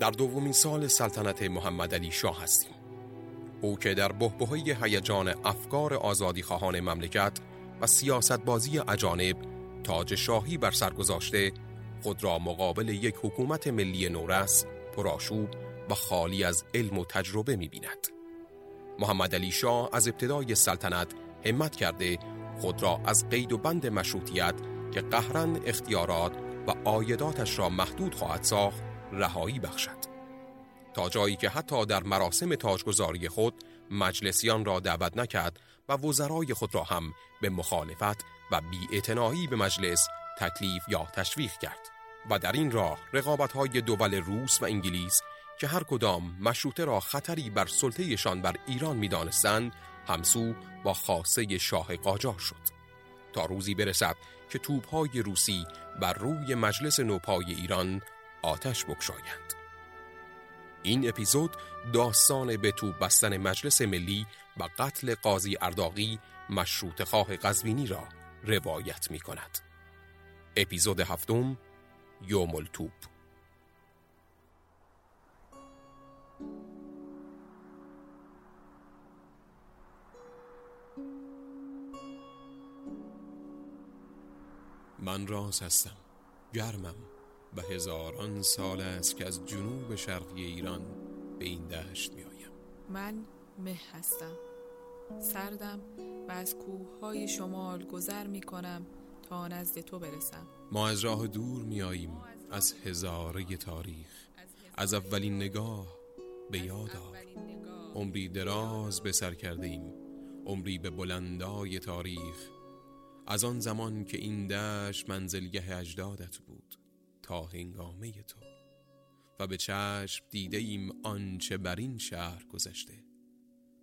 در دومین سال سلطنت محمد علی شاه هستیم او که در بهبهه هیجان افکار آزادی خواهان مملکت و سیاست بازی اجانب تاج شاهی بر سر گذاشته خود را مقابل یک حکومت ملی نورس پرآشوب و خالی از علم و تجربه می بیند. محمد علی شاه از ابتدای سلطنت همت کرده خود را از قید و بند مشروطیت که قهرن اختیارات و آیداتش را محدود خواهد ساخت رهایی بخشد. تا جایی که حتی در مراسم تاجگذاری خود مجلسیان را دعوت نکرد و وزرای خود را هم به مخالفت و بیاعتنایی به مجلس تکلیف یا تشویق کرد و در این راه رقابت‌های دول روس و انگلیس که هر کدام مشروطه را خطری بر سلطهشان بر ایران می‌دانستند همسو با خاصه شاه قاجار شد تا روزی برسد که توپهای روسی بر روی مجلس نوپای ایران آتش بکشایند. این اپیزود داستان به توپ بستن مجلس ملی و قتل قاضی ارداغی مشروط خواه قزوینی را روایت می کند. اپیزود هفتم یوم التوب. من راز هستم گرمم. و هزاران سال است که از جنوب شرقی ایران به این دشت می آیم. من مه هستم. سردم و از کوههای شمال گذر می کنم تا نزد تو برسم. ما از راه دور می آییم از هزاره تاریخ. از اولین نگاه به یاد عمری دراز به سر کرده ایم عمری به بلندای تاریخ. از آن زمان که این دشت منزلگه اجدادت بود. تا هنگامه تو. و به چشم دیده ایم آنچه بر این شهر گذشته.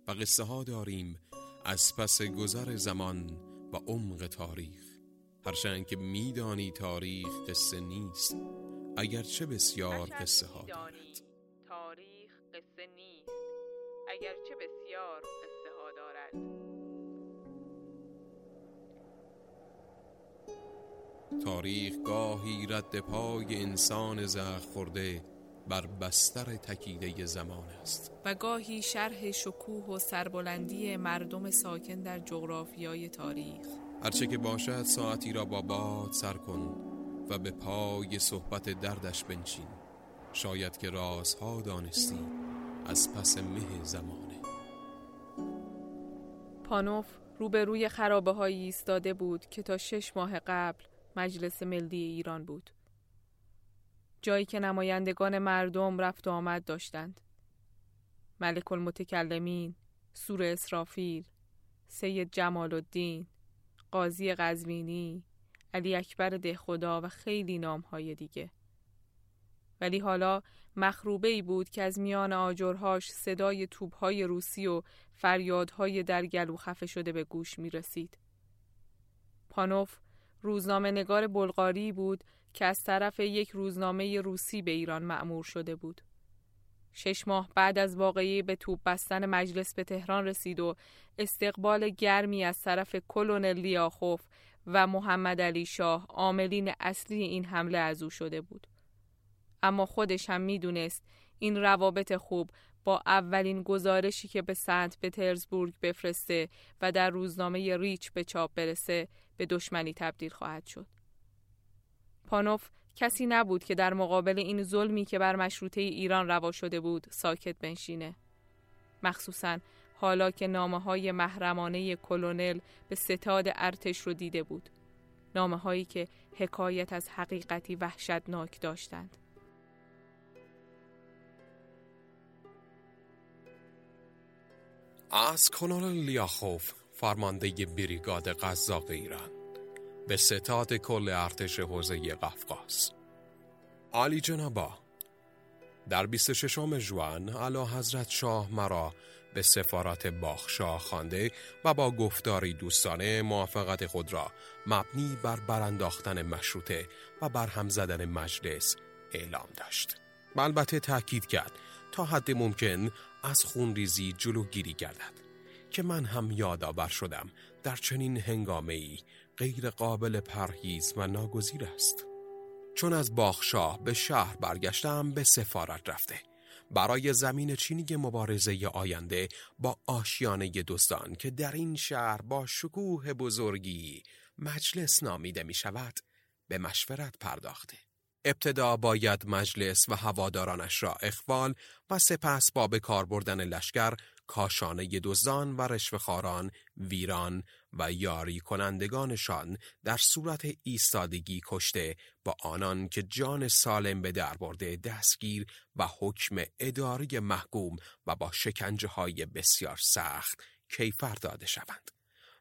و قصه ها داریم از پس گذر زمان و عمق تاریخ. هرچند که میدانی تاریخ قصه نیست اگرچه بسیار قصه ها دارد. تاریخ قصه نیست اگرچه بسیار قصه ها دارد. تاریخ گاهی رد پای انسان زخ خورده بر بستر تکیده زمان است. و گاهی شرح شکوه و سربلندی مردم ساکن در جغرافیای تاریخ. هرچه که باشد ساعتی را با باد سر کن و به پای صحبت دردش بنشین. شاید که رازها دانستی از پس مه زمانه. پانوف روبروی خرابه هایی ایستاده بود که تا شش ماه قبل مجلس ملی ایران بود. جایی که نمایندگان مردم رفت و آمد داشتند. ملک المتکلمین، سور اسرافیل، سید جمال الدین، قاضی قزوینی، علی اکبر دهخدا و خیلی نامهای دیگه. ولی حالا مخروبه ای بود که از میان آجرهاش صدای توبهای روسی و فریادهای در گلو خفه شده به گوش می رسید. پانوف روزنامه نگار بلغاری بود که از طرف یک روزنامه روسی به ایران معمور شده بود. شش ماه بعد از واقعی به توپ بستن مجلس به تهران رسید و استقبال گرمی از طرف کلونل لیاخوف و محمد علی شاه عاملین اصلی این حمله از او شده بود. اما خودش هم می‌دونست این روابط خوب با اولین گزارشی که به سنت پترزبورگ بفرسته و در روزنامه ریچ به چاپ برسه به دشمنی تبدیل خواهد شد. پانوف کسی نبود که در مقابل این ظلمی که بر مشروطه ایران روا شده بود ساکت بنشینه. مخصوصا حالا که نامه های محرمانه کلونل به ستاد ارتش رو دیده بود. نامه هایی که حکایت از حقیقتی وحشتناک داشتند. از کلونل لیاخوف فرمانده بریگاد قزاق ایران. به ستاد کل ارتش حوزه قفقاز. عالی جنابا در 26 جوان علا حضرت شاه مرا به سفارت باخشاه خوانده و با گفتاری دوستانه موافقت خود را مبنی بر برانداختن مشروطه و برهم زدن مجلس اعلام داشت. البته تاکید کرد تا حد ممکن از خونریزی جلوگیری گردد. که من هم یادآور شدم. در چنین هنگامه ای غیر قابل پرهیز و ناگزیر است. چون از باخشاه به شهر برگشتم به سفارت رفته. برای زمین چینی مبارزه آینده با آشیانه دزدان که در این شهر با شکوه بزرگی مجلس نامیده می شود به مشورت پرداخته. ابتدا باید مجلس و هوادارانش را اخوال و سپس با به کار بردن لشکر کاشانه دزدان و رشوهخواران ویران و یاری کنندگانشان در صورت ایستادگی کشته با آنان که جان سالم به در برده دستگیر و حکم اداری محکوم و با شکنجه های بسیار سخت کیفر داده شوند.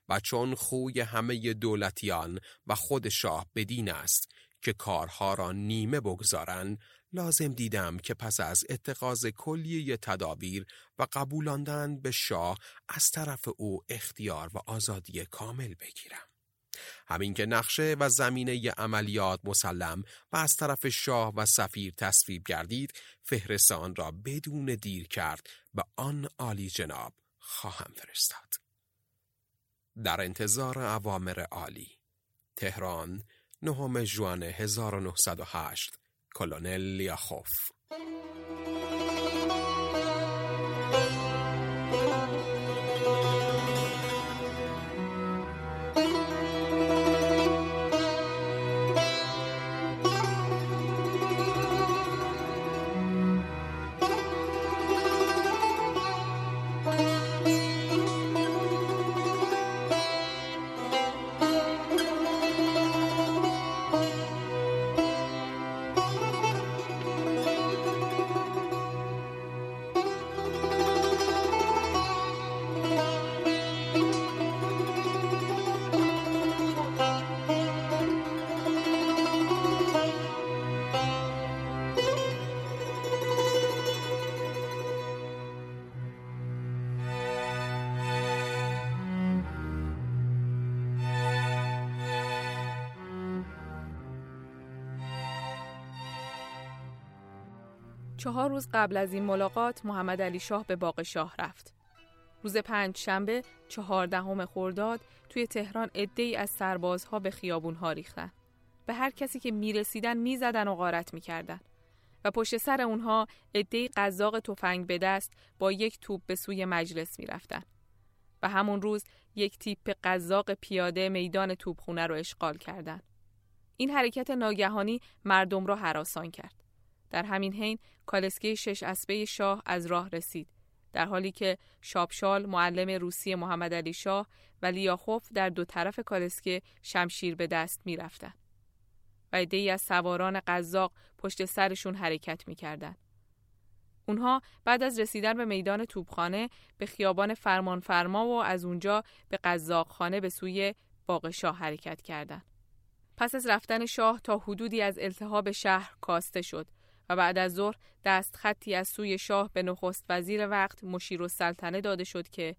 و چون خوی همه دولتیان و خود شاه بدین است که کارها را نیمه بگذارند لازم دیدم که پس از اتخاذ کلیه تدابیر و قبولاندن به شاه از طرف او اختیار و آزادی کامل بگیرم. همین که نقشه و زمینه عملیات مسلم و از طرف شاه و سفیر تصویب گردید فهرست آن را بدون دیر کرد به آن عالی جناب خواهم فرستاد. در انتظار اوامر عالی تهران نهم جوان 1908 کلونل لیاخوف چهار روز قبل از این ملاقات محمد علی شاه به باغ شاه رفت. روز پنج شنبه چهاردهم خرداد توی تهران ای از سربازها به خیابونها ریختن. به هر کسی که می‌رسیدن می‌زدن و غارت می‌کردن. و پشت سر اونها ای قزاق تفنگ به دست با یک توپ به سوی مجلس می‌رفتن. و همون روز یک تیپ قزاق پیاده میدان توپخونه رو اشغال کردند. این حرکت ناگهانی مردم را حراسان کرد. در همین حین کالسکه شش اسبه شاه از راه رسید در حالی که شابشال معلم روسی محمد علی شاه و لیاخوف در دو طرف کالسکه شمشیر به دست می رفتن. و ای از سواران قزاق پشت سرشون حرکت می کردن. اونها بعد از رسیدن به میدان توبخانه به خیابان فرمانفرما و از اونجا به قزاق خانه به سوی باغ شاه حرکت کردند. پس از رفتن شاه تا حدودی از التهاب شهر کاسته شد و بعد از ظهر دست خطی از سوی شاه به نخست وزیر وقت مشیر سلطنه داده شد که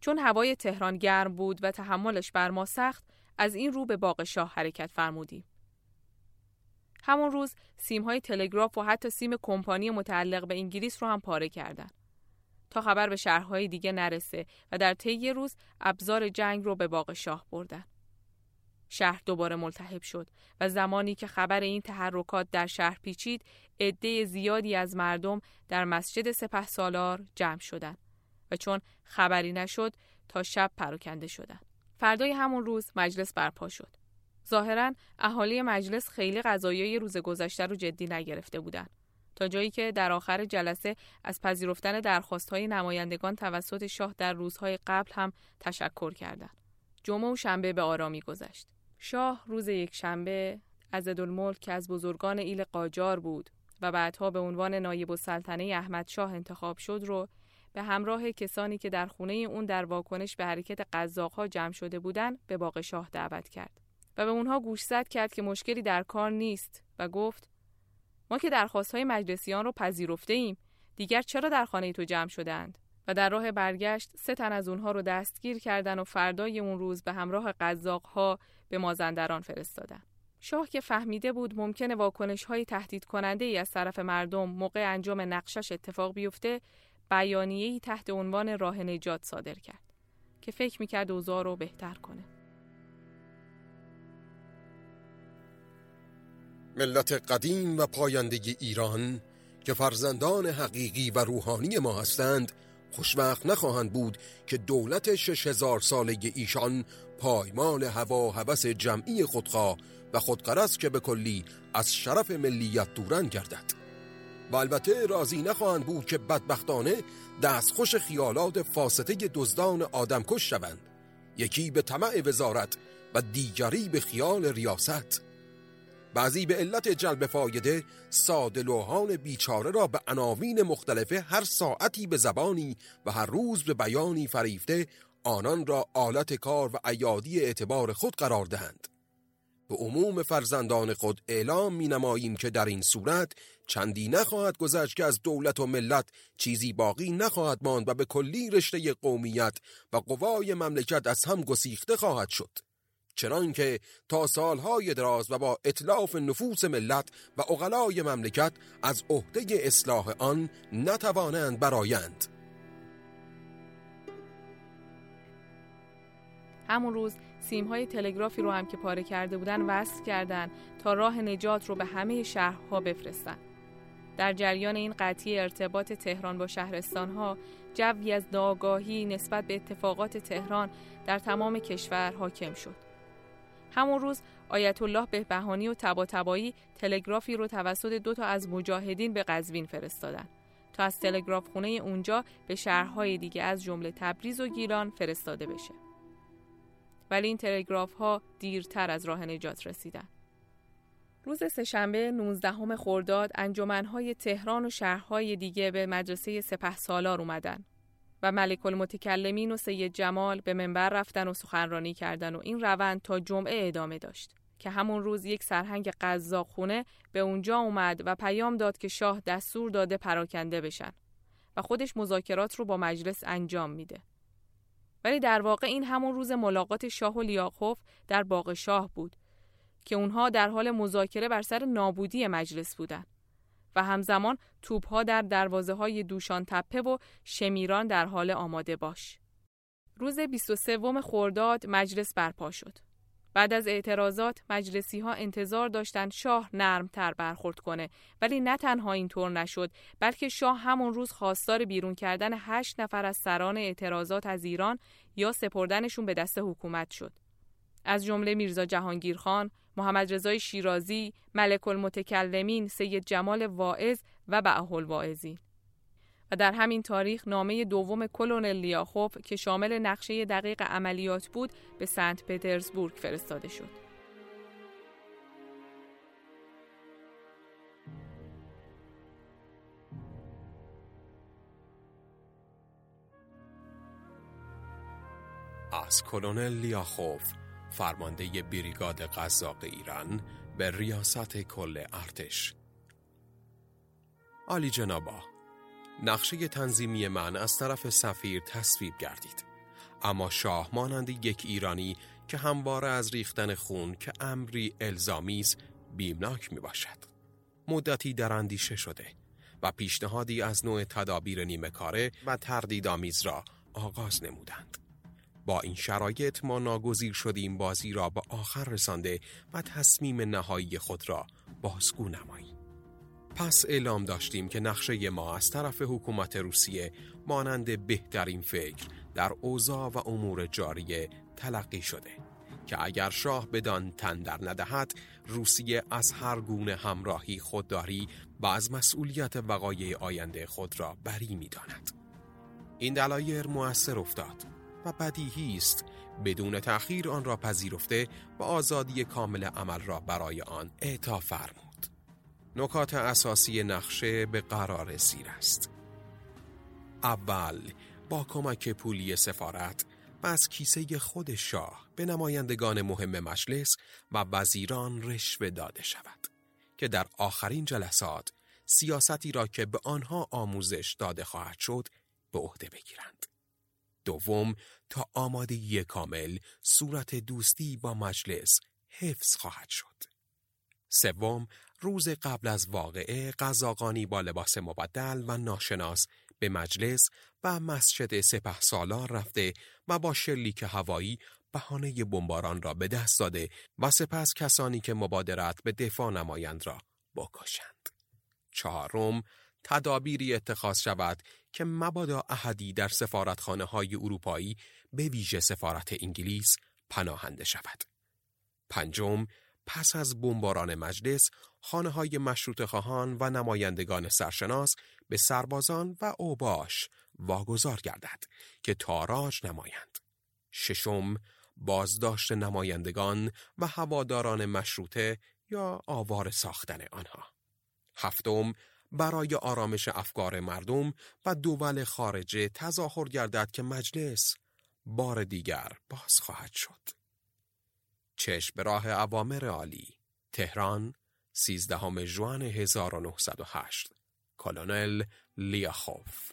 چون هوای تهران گرم بود و تحملش بر ما سخت از این رو به باغ شاه حرکت فرمودیم. همون روز های تلگراف و حتی سیم کمپانی متعلق به انگلیس رو هم پاره کردن. تا خبر به شهرهای دیگه نرسه و در طی روز ابزار جنگ رو به باغ شاه بردن. شهر دوباره ملتهب شد و زمانی که خبر این تحرکات در شهر پیچید عده زیادی از مردم در مسجد سپه سالار جمع شدند و چون خبری نشد تا شب پراکنده شدند. فردای همون روز مجلس برپا شد. ظاهرا اهالی مجلس خیلی قضایای روز گذشته رو جدی نگرفته بودند. تا جایی که در آخر جلسه از پذیرفتن درخواستهای نمایندگان توسط شاه در روزهای قبل هم تشکر کردند. جمعه و شنبه به آرامی گذشت. شاه روز یک شنبه از الملک که از بزرگان ایل قاجار بود و بعدها به عنوان نایب السلطنه احمد شاه انتخاب شد رو به همراه کسانی که در خونه اون در واکنش به حرکت قزاقها جمع شده بودند به باغ شاه دعوت کرد و به اونها گوشزد کرد که مشکلی در کار نیست و گفت ما که درخواست های مجلسیان رو پذیرفته ایم دیگر چرا در خانه تو جمع شدند و در راه برگشت سه تن از اونها رو دستگیر کردن و فردای اون روز به همراه قزاقها به مازندران فرستادن. شاه که فهمیده بود ممکنه واکنش های تهدید کننده ای از طرف مردم موقع انجام نقشش اتفاق بیفته بیانیه‌ای تحت عنوان راه نجات صادر کرد که فکر می‌کرد اوضاع رو بهتر کنه. ملت قدیم و پاینده ایران که فرزندان حقیقی و روحانی ما هستند خوشوقت نخواهند بود که دولت شش هزار ساله ایشان پایمال هوا هوس جمعی خودخواه و خودقرست که به کلی از شرف ملیت دورن گردد. و البته راضی نخواهند بود که بدبختانه دستخوش خیالات فاسطه دزدان آدمکش شوند. یکی به طمع وزارت و دیگری به خیال ریاست. بعضی به علت جلب فایده ساده بیچاره را به عناوین مختلفه هر ساعتی به زبانی و هر روز به بیانی فریفته آنان را آلت کار و ایادی اعتبار خود قرار دهند. به عموم فرزندان خود اعلام می نماییم که در این صورت چندی نخواهد گذشت که از دولت و ملت چیزی باقی نخواهد ماند و به کلی رشته قومیت و قوای مملکت از هم گسیخته خواهد شد. چنانکه تا سالهای دراز و با اطلاف نفوس ملت و اغلای مملکت از عهده اصلاح آن نتوانند برایند همون روز سیم های تلگرافی رو هم که پاره کرده بودن وصل کردن تا راه نجات رو به همه شهرها بفرستن. در جریان این قطعی ارتباط تهران با شهرستان ها جوی از ناگاهی نسبت به اتفاقات تهران در تمام کشور حاکم شد. همون روز آیت الله بهبهانی و تباتبایی تلگرافی رو توسط دو تا از مجاهدین به قزوین فرستادن تا از تلگراف خونه اونجا به شهرهای دیگه از جمله تبریز و گیلان فرستاده بشه. ولی این تلگراف ها دیرتر از راه نجات رسیدن. روز سهشنبه 19 خرداد انجمنهای تهران و شهرهای دیگه به مدرسه سپه سالار اومدن و ملک المتکلمین و سید جمال به منبر رفتن و سخنرانی کردن و این روند تا جمعه ادامه داشت که همون روز یک سرهنگ خونه به اونجا اومد و پیام داد که شاه دستور داده پراکنده بشن و خودش مذاکرات رو با مجلس انجام میده. ولی در واقع این همون روز ملاقات شاه و لیاخوف در باغ شاه بود که اونها در حال مذاکره بر سر نابودی مجلس بودند و همزمان توپها در دروازه های دوشان تپه و شمیران در حال آماده باش. روز 23 خرداد مجلس برپا شد. بعد از اعتراضات مجلسی ها انتظار داشتند شاه نرم تر برخورد کنه ولی نه تنها اینطور نشد بلکه شاه همون روز خواستار بیرون کردن هشت نفر از سران اعتراضات از ایران یا سپردنشون به دست حکومت شد از جمله میرزا جهانگیرخان، محمد رضای شیرازی، ملک المتکلمین، سید جمال واعظ و بعه الواعظین. و در همین تاریخ نامه دوم کلونل لیاخوف که شامل نقشه دقیق عملیات بود به سنت پترزبورگ فرستاده شد. از کلونل لیاخوف فرمانده بریگاد قزاق ایران به ریاست کل ارتش. عالی جنابا نقشه تنظیمی من از طرف سفیر تصویب گردید. اما شاه مانند یک ایرانی که همواره از ریختن خون که امری الزامی بیمناک می باشد مدتی در اندیشه شده و پیشنهادی از نوع تدابیر نیمه کاره و تردیدآمیز را آغاز نمودند. با این شرایط ما ناگزیر شدیم بازی را به آخر رسانده و تصمیم نهایی خود را بازگو نماییم پس اعلام داشتیم که نقشه ما از طرف حکومت روسیه مانند بهترین فکر در اوضاع و امور جاریه تلقی شده که اگر شاه بدان تندر ندهد روسیه از هر گونه همراهی خودداری و از مسئولیت وقایع آینده خود را بری می داند. این دلایر مؤثر افتاد و بدیهی است بدون تأخیر آن را پذیرفته و آزادی کامل عمل را برای آن اعطا فرمود. نکات اساسی نقشه به قرار سیر است اول با کمک پولی سفارت و از کیسه خود شاه به نمایندگان مهم مجلس و وزیران رشوه داده شود که در آخرین جلسات سیاستی را که به آنها آموزش داده خواهد شد به عهده بگیرند. دوم تا آمادگی کامل صورت دوستی با مجلس حفظ خواهد شد. سوم روز قبل از واقعه قزاقانی با لباس مبدل و ناشناس به مجلس و مسجد سپه سالار رفته و با شلیک هوایی بهانه بمباران را به دست داده و سپس کسانی که مبادرت به دفاع نمایند را بکشند. چهارم تدابیری اتخاذ شود که مبادا احدی در سفارتخانه های اروپایی به ویژه سفارت انگلیس پناهنده شود. پنجم پس از بمباران مجلس خانه های مشروط خواهان و نمایندگان سرشناس به سربازان و اوباش واگذار گردد که تاراج نمایند. ششم بازداشت نمایندگان و هواداران مشروطه یا آوار ساختن آنها. هفتم برای آرامش افکار مردم و دول خارجه تظاهر گردد که مجلس بار دیگر باز خواهد شد. چشم به راه عوامر عالی تهران 13 ژوئن 1908 کلونل لیاخوف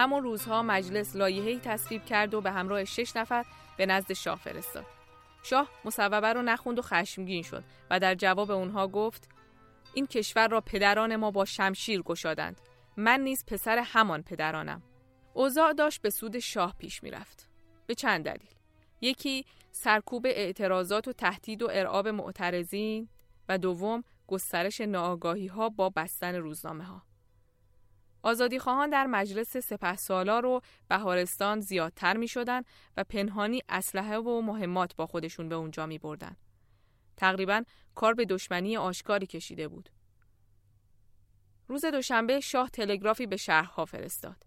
همون روزها مجلس لایحه‌ای تصویب کرد و به همراه شش نفر به نزد شاه فرستاد. شاه مصوبه رو نخوند و خشمگین شد و در جواب اونها گفت این کشور را پدران ما با شمشیر گشادند. من نیز پسر همان پدرانم. اوضاع داشت به سود شاه پیش می‌رفت. به چند دلیل. یکی سرکوب اعتراضات و تهدید و ارعاب معترضین و دوم گسترش ناآگاهی ها با بستن روزنامه ها. آزادی خواهان در مجلس سپه سالار و بهارستان زیادتر می شدن و پنهانی اسلحه و مهمات با خودشون به اونجا می بردن. تقریبا کار به دشمنی آشکاری کشیده بود. روز دوشنبه شاه تلگرافی به شهرها فرستاد.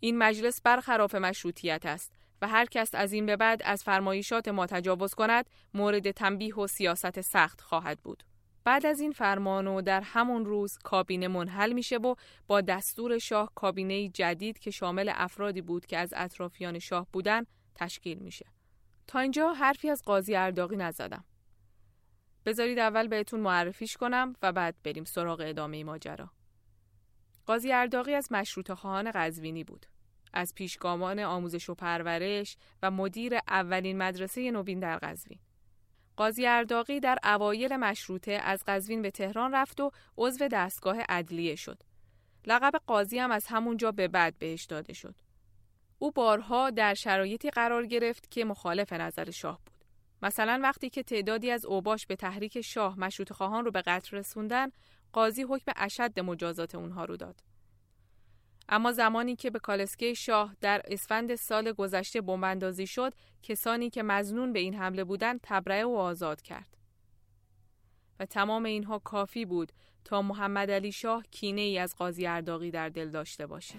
این مجلس برخلاف مشروطیت است و هر کس از این به بعد از فرمایشات ما تجاوز کند مورد تنبیه و سیاست سخت خواهد بود. بعد از این فرمان و در همون روز کابینه منحل میشه و با دستور شاه کابینه جدید که شامل افرادی بود که از اطرافیان شاه بودن تشکیل میشه. تا اینجا حرفی از قاضی ارداغی نزدم. بذارید اول بهتون معرفیش کنم و بعد بریم سراغ ادامه ماجرا. قاضی ارداغی از مشروط خواهان قزوینی بود. از پیشگامان آموزش و پرورش و مدیر اولین مدرسه نوین در قزوین. قاضی ارداقی در اوایل مشروطه از قزوین به تهران رفت و عضو دستگاه عدلیه شد. لقب قاضی هم از همونجا به بعد بهش داده شد. او بارها در شرایطی قرار گرفت که مخالف نظر شاه بود. مثلا وقتی که تعدادی از اوباش به تحریک شاه مشروط خواهان رو به قتل رسوندن، قاضی حکم اشد مجازات اونها رو داد. اما زمانی که به کالسکه شاه در اسفند سال گذشته بمباندازی شد کسانی که مزنون به این حمله بودند تبرئه و آزاد کرد. و تمام اینها کافی بود تا محمد علی شاه کینه ای از قاضی ارداغی در دل داشته باشه.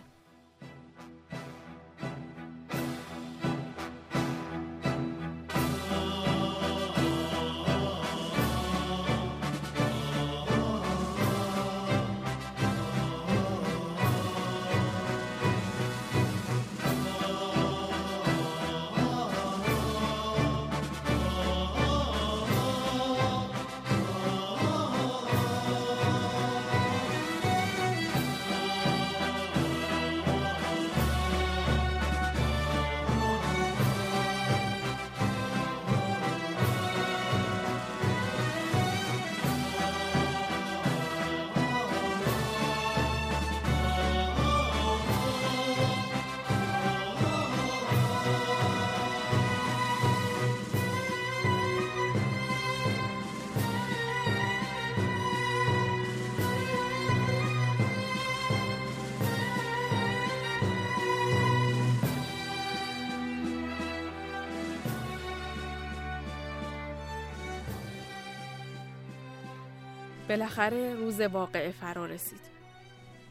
بالاخره روز واقعه فرا رسید.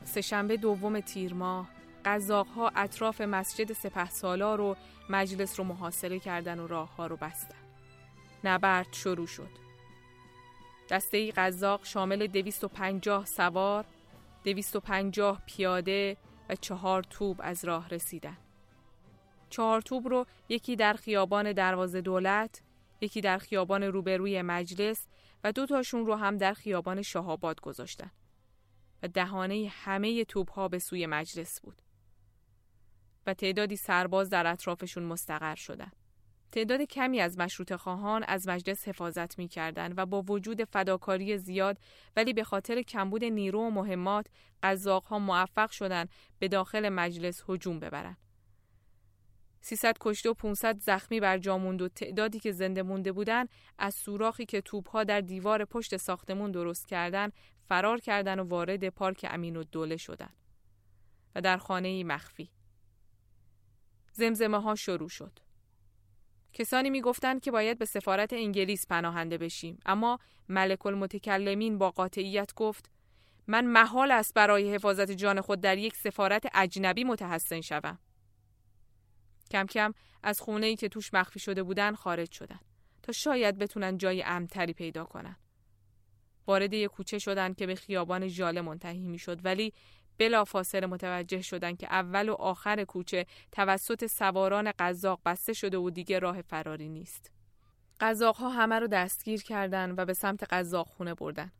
سهشنبه دوم تیر ماه قزاقها اطراف مسجد سپه سالار و مجلس رو محاصره کردن و راه ها رو بستن. نبرد شروع شد. دسته ای قزاق شامل 250 سوار، 250 پیاده و چهار توب از راه رسیدن. چهار توب رو یکی در خیابان دروازه دولت، یکی در خیابان روبروی مجلس و دو تاشون رو هم در خیابان شهاباد گذاشتن. و دهانه همه توپ ها به سوی مجلس بود. و تعدادی سرباز در اطرافشون مستقر شدند. تعداد کمی از مشروط خواهان از مجلس حفاظت می کردن و با وجود فداکاری زیاد ولی به خاطر کمبود نیرو و مهمات قزاق ها موفق شدند به داخل مجلس هجوم ببرند. 300 کشته و 500 زخمی بر جا موند و تعدادی که زنده مونده بودن از سوراخی که توپها در دیوار پشت ساختمون درست کردن فرار کردن و وارد پارک امین و دوله شدن و در خانه مخفی. زمزمه ها شروع شد. کسانی می‌گفتند که باید به سفارت انگلیس پناهنده بشیم اما ملک المتکلمین با قاطعیت گفت من محال است برای حفاظت جان خود در یک سفارت اجنبی متحسن شوم. کم کم از خونه ای که توش مخفی شده بودن خارج شدن تا شاید بتونن جای امتری پیدا کنن. وارد یک کوچه شدن که به خیابان ژاله منتهی می‌شد ولی بلا فاصله متوجه شدند که اول و آخر کوچه توسط سواران قزاق بسته شده و دیگه راه فراری نیست. قزاق ها همه رو دستگیر کردند و به سمت قزاق خونه بردن.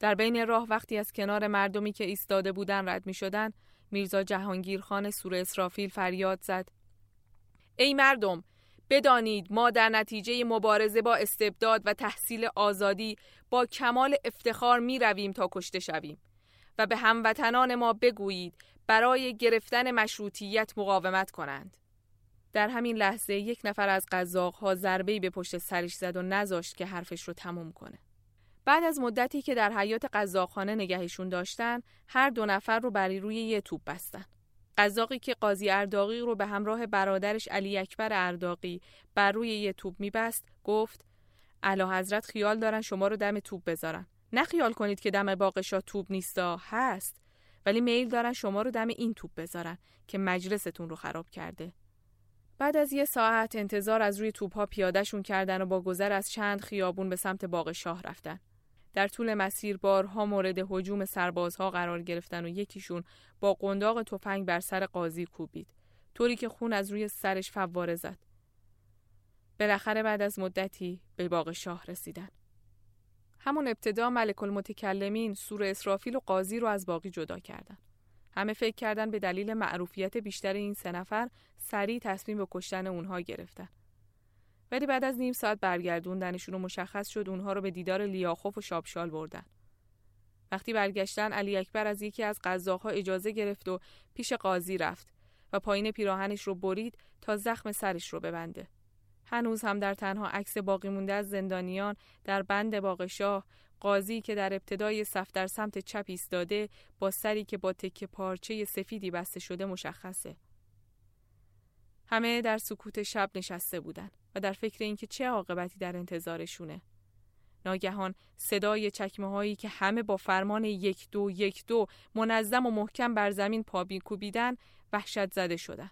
در بین راه وقتی از کنار مردمی که ایستاده بودن رد می شدن، میرزا جهانگیر خان سور اسرافیل فریاد زد ای مردم بدانید ما در نتیجه مبارزه با استبداد و تحصیل آزادی با کمال افتخار می رویم تا کشته شویم و به هموطنان ما بگویید برای گرفتن مشروطیت مقاومت کنند. در همین لحظه یک نفر از قزاقها ضربه‌ای به پشت سرش زد و نذاشت که حرفش رو تموم کنه. بعد از مدتی که در حیات قزاقخانه نگهشون داشتن، هر دو نفر رو بری روی یه توپ بستن. قزاقی که قاضی ارداقی رو به همراه برادرش علی اکبر ارداقی بر روی یه توپ میبست گفت اعلی حضرت خیال دارن شما رو دم توپ بذارن. نه خیال کنید که دم باقشا توپ نیستا. هست ولی میل دارن شما رو دم این توپ بذارن که مجلستون رو خراب کرده. بعد از یه ساعت انتظار از روی توپ ها پیادهشون کردن و با گذر از چند خیابون به سمت باغ شاه رفتن. در طول مسیر بارها مورد هجوم سربازها قرار گرفتن و یکیشون با قنداق تفنگ بر سر قاضی کوبید. طوری که خون از روی سرش فواره زد. بالاخره بعد از مدتی به باغ شاه رسیدن. همون ابتدا ملک المتکلمین سور اسرافیل و قاضی رو از باقی جدا کردن. همه فکر کردن به دلیل معروفیت بیشتر این سه نفر سریع تصمیم به کشتن اونها گرفتن. ولی بعد از نیم ساعت برگردوندنشون و مشخص شد اونها رو به دیدار لیاخوف و شابشال بردن. وقتی برگشتن علی اکبر از یکی از قزاقها اجازه گرفت و پیش قاضی رفت و پایین پیراهنش رو برید تا زخم سرش رو ببنده. هنوز هم در تنها عکس باقی مونده از زندانیان در بند باغ شاه قاضی که در ابتدای صف در سمت چپ ایستاده با سری که با تکه پارچه سفیدی بسته شده مشخصه. همه در سکوت شب نشسته بودند و در فکر اینکه چه عاقبتی در انتظارشونه. ناگهان صدای چکمه هایی که همه با فرمان یک دو یک دو منظم و محکم بر زمین پابی کوبیدن وحشت زده شدن.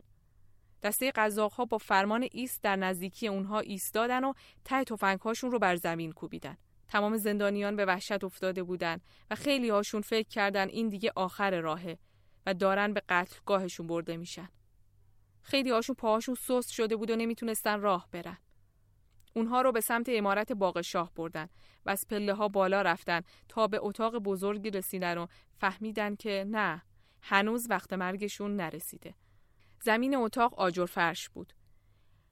دسته ها با فرمان ایست در نزدیکی اونها ایستادن و ته هاشون رو بر زمین کوبیدن. تمام زندانیان به وحشت افتاده بودن و خیلی هاشون فکر کردن این دیگه آخر راهه و دارن به قتلگاهشون برده میشن. خیلی هاشون پاهاشون سست شده بود و نمی‌تونستن راه برن. اونها رو به سمت امارت باغ شاه بردن و از پله ها بالا رفتن تا به اتاق بزرگی رسیدن و فهمیدن که نه هنوز وقت مرگشون نرسیده. زمین اتاق آجر فرش بود.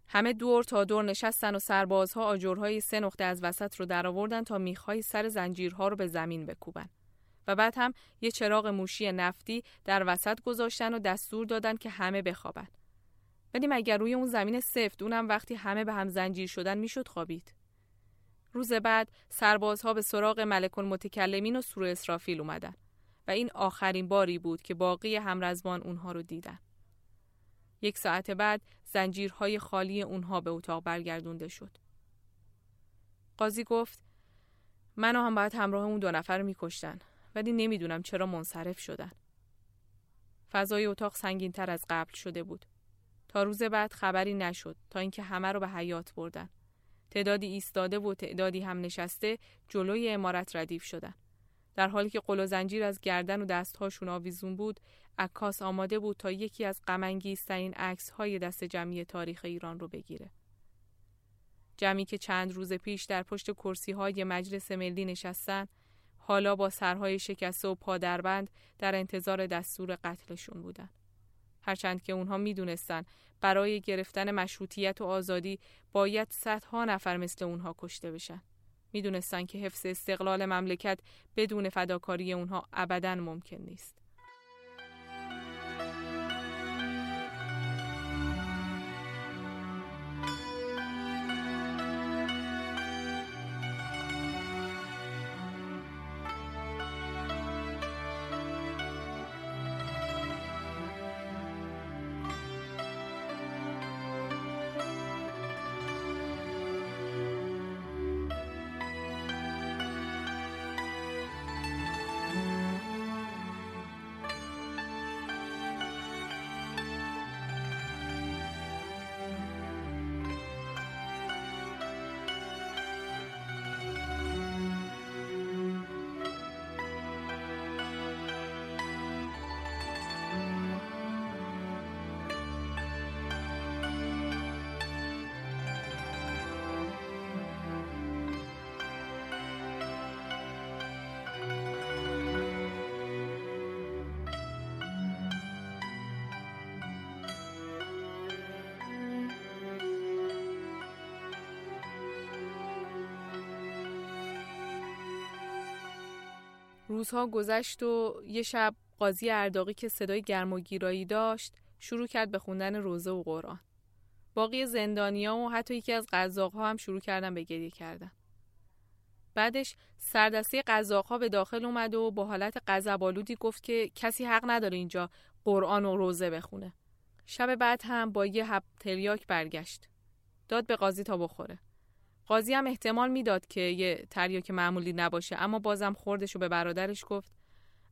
همه دور تا دور نشستن و سربازها آجرهای سه نقطه از وسط رو درآوردن تا میخهای سر زنجیرها رو به زمین بکوبن. و بعد هم یه چراغ موشی نفتی در وسط گذاشتن و دستور دادن که همه بخوابن. ولی مگر روی اون زمین سفت اونم وقتی همه به هم زنجیر شدن می‌شد خوابید؟ روز بعد سربازها به سراغ ملک المتکلمین و سور اسرافیل اومدن و این آخرین باری بود که باقی همرزبان اونها رو دیدن. یک ساعت بعد زنجیرهای خالی اونها به اتاق برگردونده شد. قاضی گفت منو هم باید همراه اون دو نفر میکشتن ولی نمی‌دونم چرا منصرف شدن. فضای اتاق سنگین تر از قبل شده بود. تا روز بعد خبری نشد تا اینکه همه رو به حیات بردن. تعدادی ایستاده و تعدادی هم نشسته جلوی امارت ردیف شدن. در حالی که قل زنجیر از گردن و دستهاشون آویزون بود، عکاس آماده بود تا یکی از غمانگیزترین عکس های دست جمعی تاریخ ایران رو بگیره. جمعی که چند روز پیش در پشت کرسی های مجلس ملی نشستن، حالا با سرهای شکسته و پادربند در انتظار دستور قتلشون بودن. هرچند که اونها می‌دونستن برای گرفتن مشروطیت و آزادی باید صدها نفر مثل اونها کشته بشن. می‌دونستن که حفظ استقلال مملکت بدون فداکاری اونها ابدا ممکن نیست. روزها گذشت و یه شب قاضی ارداقی که صدای گرم و گیرایی داشت شروع کرد به خوندن روزه و قرآن. باقی زندانیا و حتی یکی از قزاقها هم شروع کردن به گریه کردن. بعدش سردسته قزاقها به داخل اومد و با حالت غضب‌آلودی گفت که کسی حق نداره اینجا قرآن و روزه بخونه. شب بعد هم با یه حب تریاک برگشت. داد به قاضی تا بخوره. قاضی هم احتمال می‌داد که یه تریاک معمولی نباشه اما بازم خوردش و به برادرش گفت.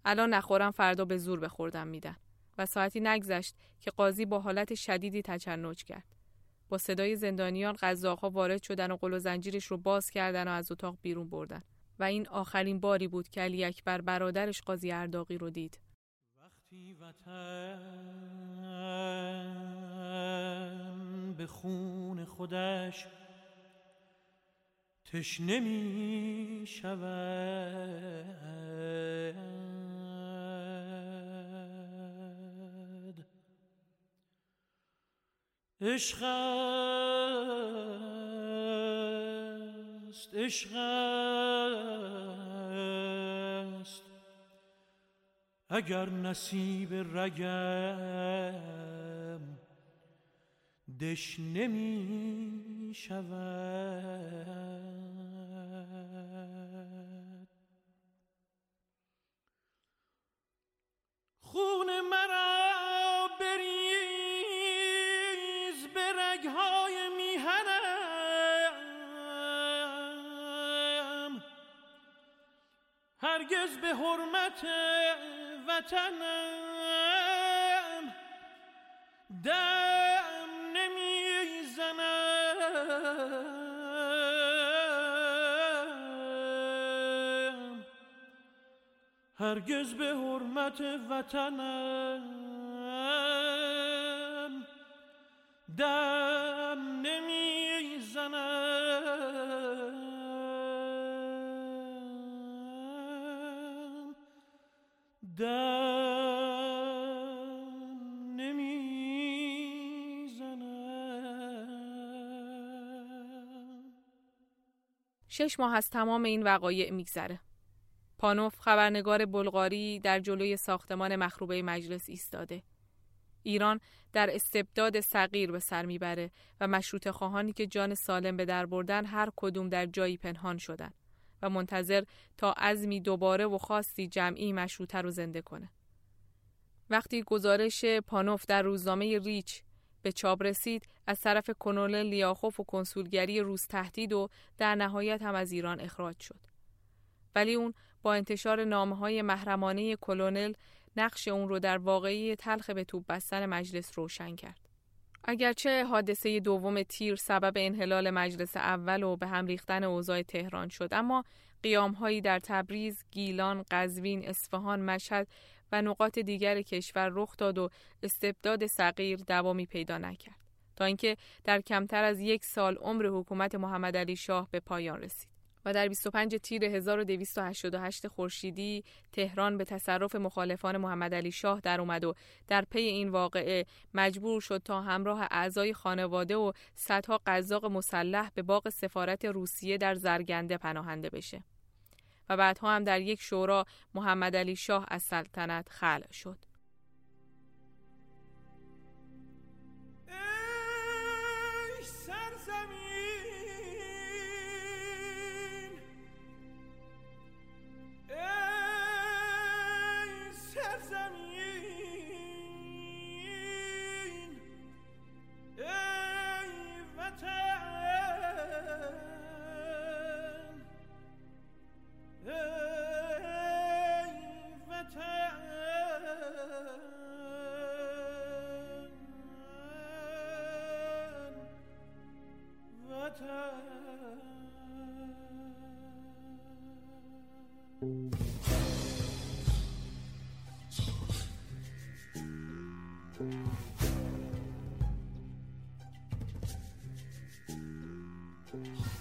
الان نخورم فردا به زور بخوردم میدن. و ساعتی نگذشت که قاضی با حالت شدیدی تچنج کرد. با صدای زندانیان قزاقها وارد شدن و قل و زنجیرش رو باز کردن و از اتاق بیرون بردن. و این آخرین باری بود که علی اکبر برادرش قاضی ارداقی رو دید. وقتی وطن به خون خودش تشنه می شود عشق است عشق است. اگر نصیب رگم دشنه می شود هرگز به حرمت وطنم دم نمی‌زنم. هرگز به حرمت وطنم دم شش ماه از تمام این وقایع میگذره پانوف خبرنگار بلغاری در جلوی ساختمان مخروبه مجلس ایستاده. ایران در استبداد صغیر به سر می‌بره و مشروط خواهانی که جان سالم به در بردن هر کدوم در جایی پنهان شدن و منتظر تا عزمی دوباره و خاصی جمعی مشروطه رو زنده کنه. وقتی گزارش پانوف در روزنامه ریچ به چاپ رسید از طرف کنول لیاخوف و کنسولگری روز تهدید و در نهایت هم از ایران اخراج شد. ولی اون با انتشار نامه های محرمانه کلونل نقش اون رو در واقعی تلخ به توپ بستن مجلس روشن کرد. اگرچه حادثه دوم تیر سبب انحلال مجلس اول و به هم ریختن اوضاع تهران شد اما قیامهایی در تبریز، گیلان، قزوین، اصفهان، مشهد و نقاط دیگر کشور رخ داد و استبداد صغیر دوامی پیدا نکرد تا اینکه در کمتر از یک سال عمر حکومت محمد علی شاه به پایان رسید و در 25 تیر 1288 خورشیدی تهران به تصرف مخالفان محمد علی شاه در اومد و در پی این واقعه مجبور شد تا همراه اعضای خانواده و صدها قزاق مسلح به باغ سفارت روسیه در زرگنده پناهنده بشه. و بعدها هم در یک شورا محمد علی شاه از سلطنت خلع شد. Thank you.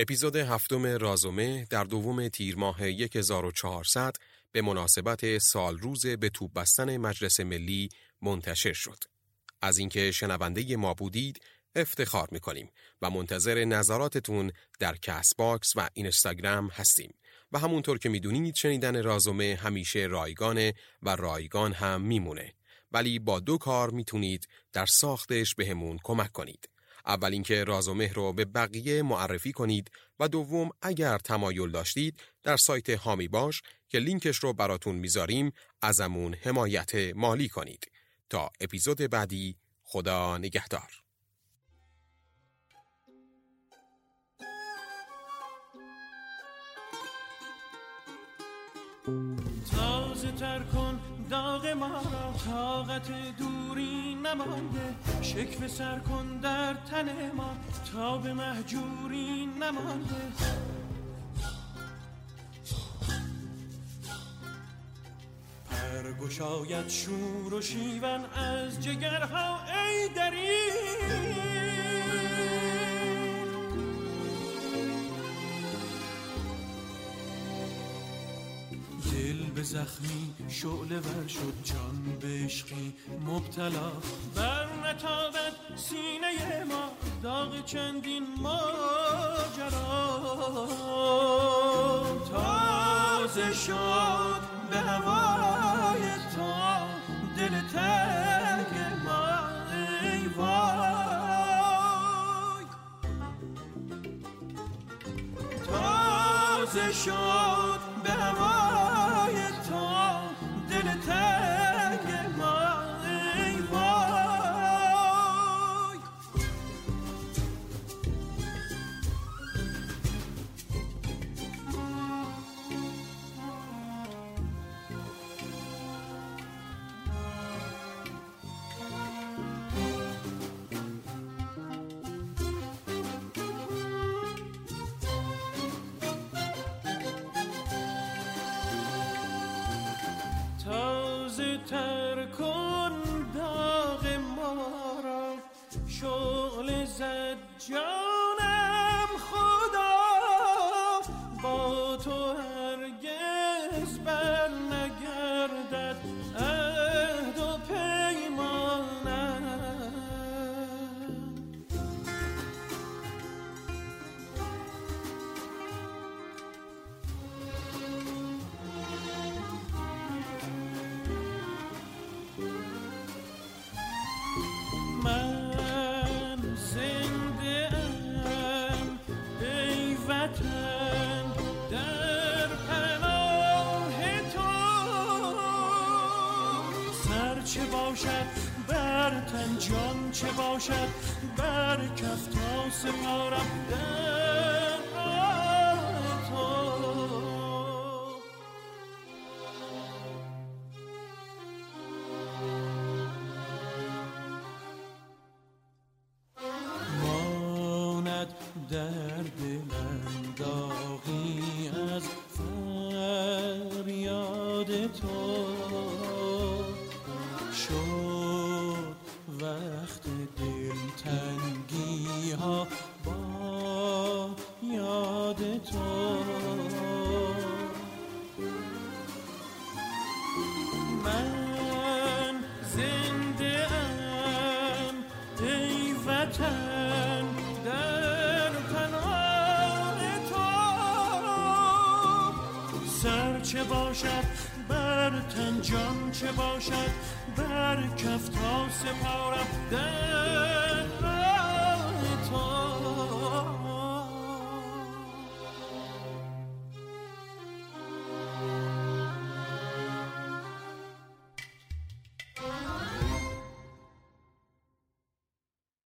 اپیزود هفتم رازومه در دوم تیر ماه 1400 به مناسبت سال روز به توپ بستن مجلس ملی منتشر شد. از اینکه شنونده ما بودید افتخار می‌کنیم و منتظر نظراتتون در Castbox و اینستاگرام هستیم و همونطور که می‌دونید شنیدن رازومه همیشه رایگانه و رایگان هم میمونه ولی با دو کار می‌تونید در ساختش بهمون کمک کنید. اول اینکه راز و مهر رو به بقیه معرفی کنید و دوم اگر تمایل داشتید در سایت هامی باش که لینکش رو براتون می‌ذاریم ازمون حمایت مالی کنید. تا اپیزود بعدی خدا نگهدار. تازه تر کن داغ ما را طاقت دوری نمانده. شکف سر کن در تن ما تا به محجوری نمانده. پرگشاید شور و شیون از جگرها ای دری زخمی شعله ور شد جان به عشقی مبتلا. بر نتابد سینه ما داغ چندین ماجرا. تازه شد به هوای تا دل تنگ ما ای وای. تازه شد شغلي زجاج باشد بر کف تا سیارم در چه باشد بر تن جان چه باشد بر کف تا سپارم.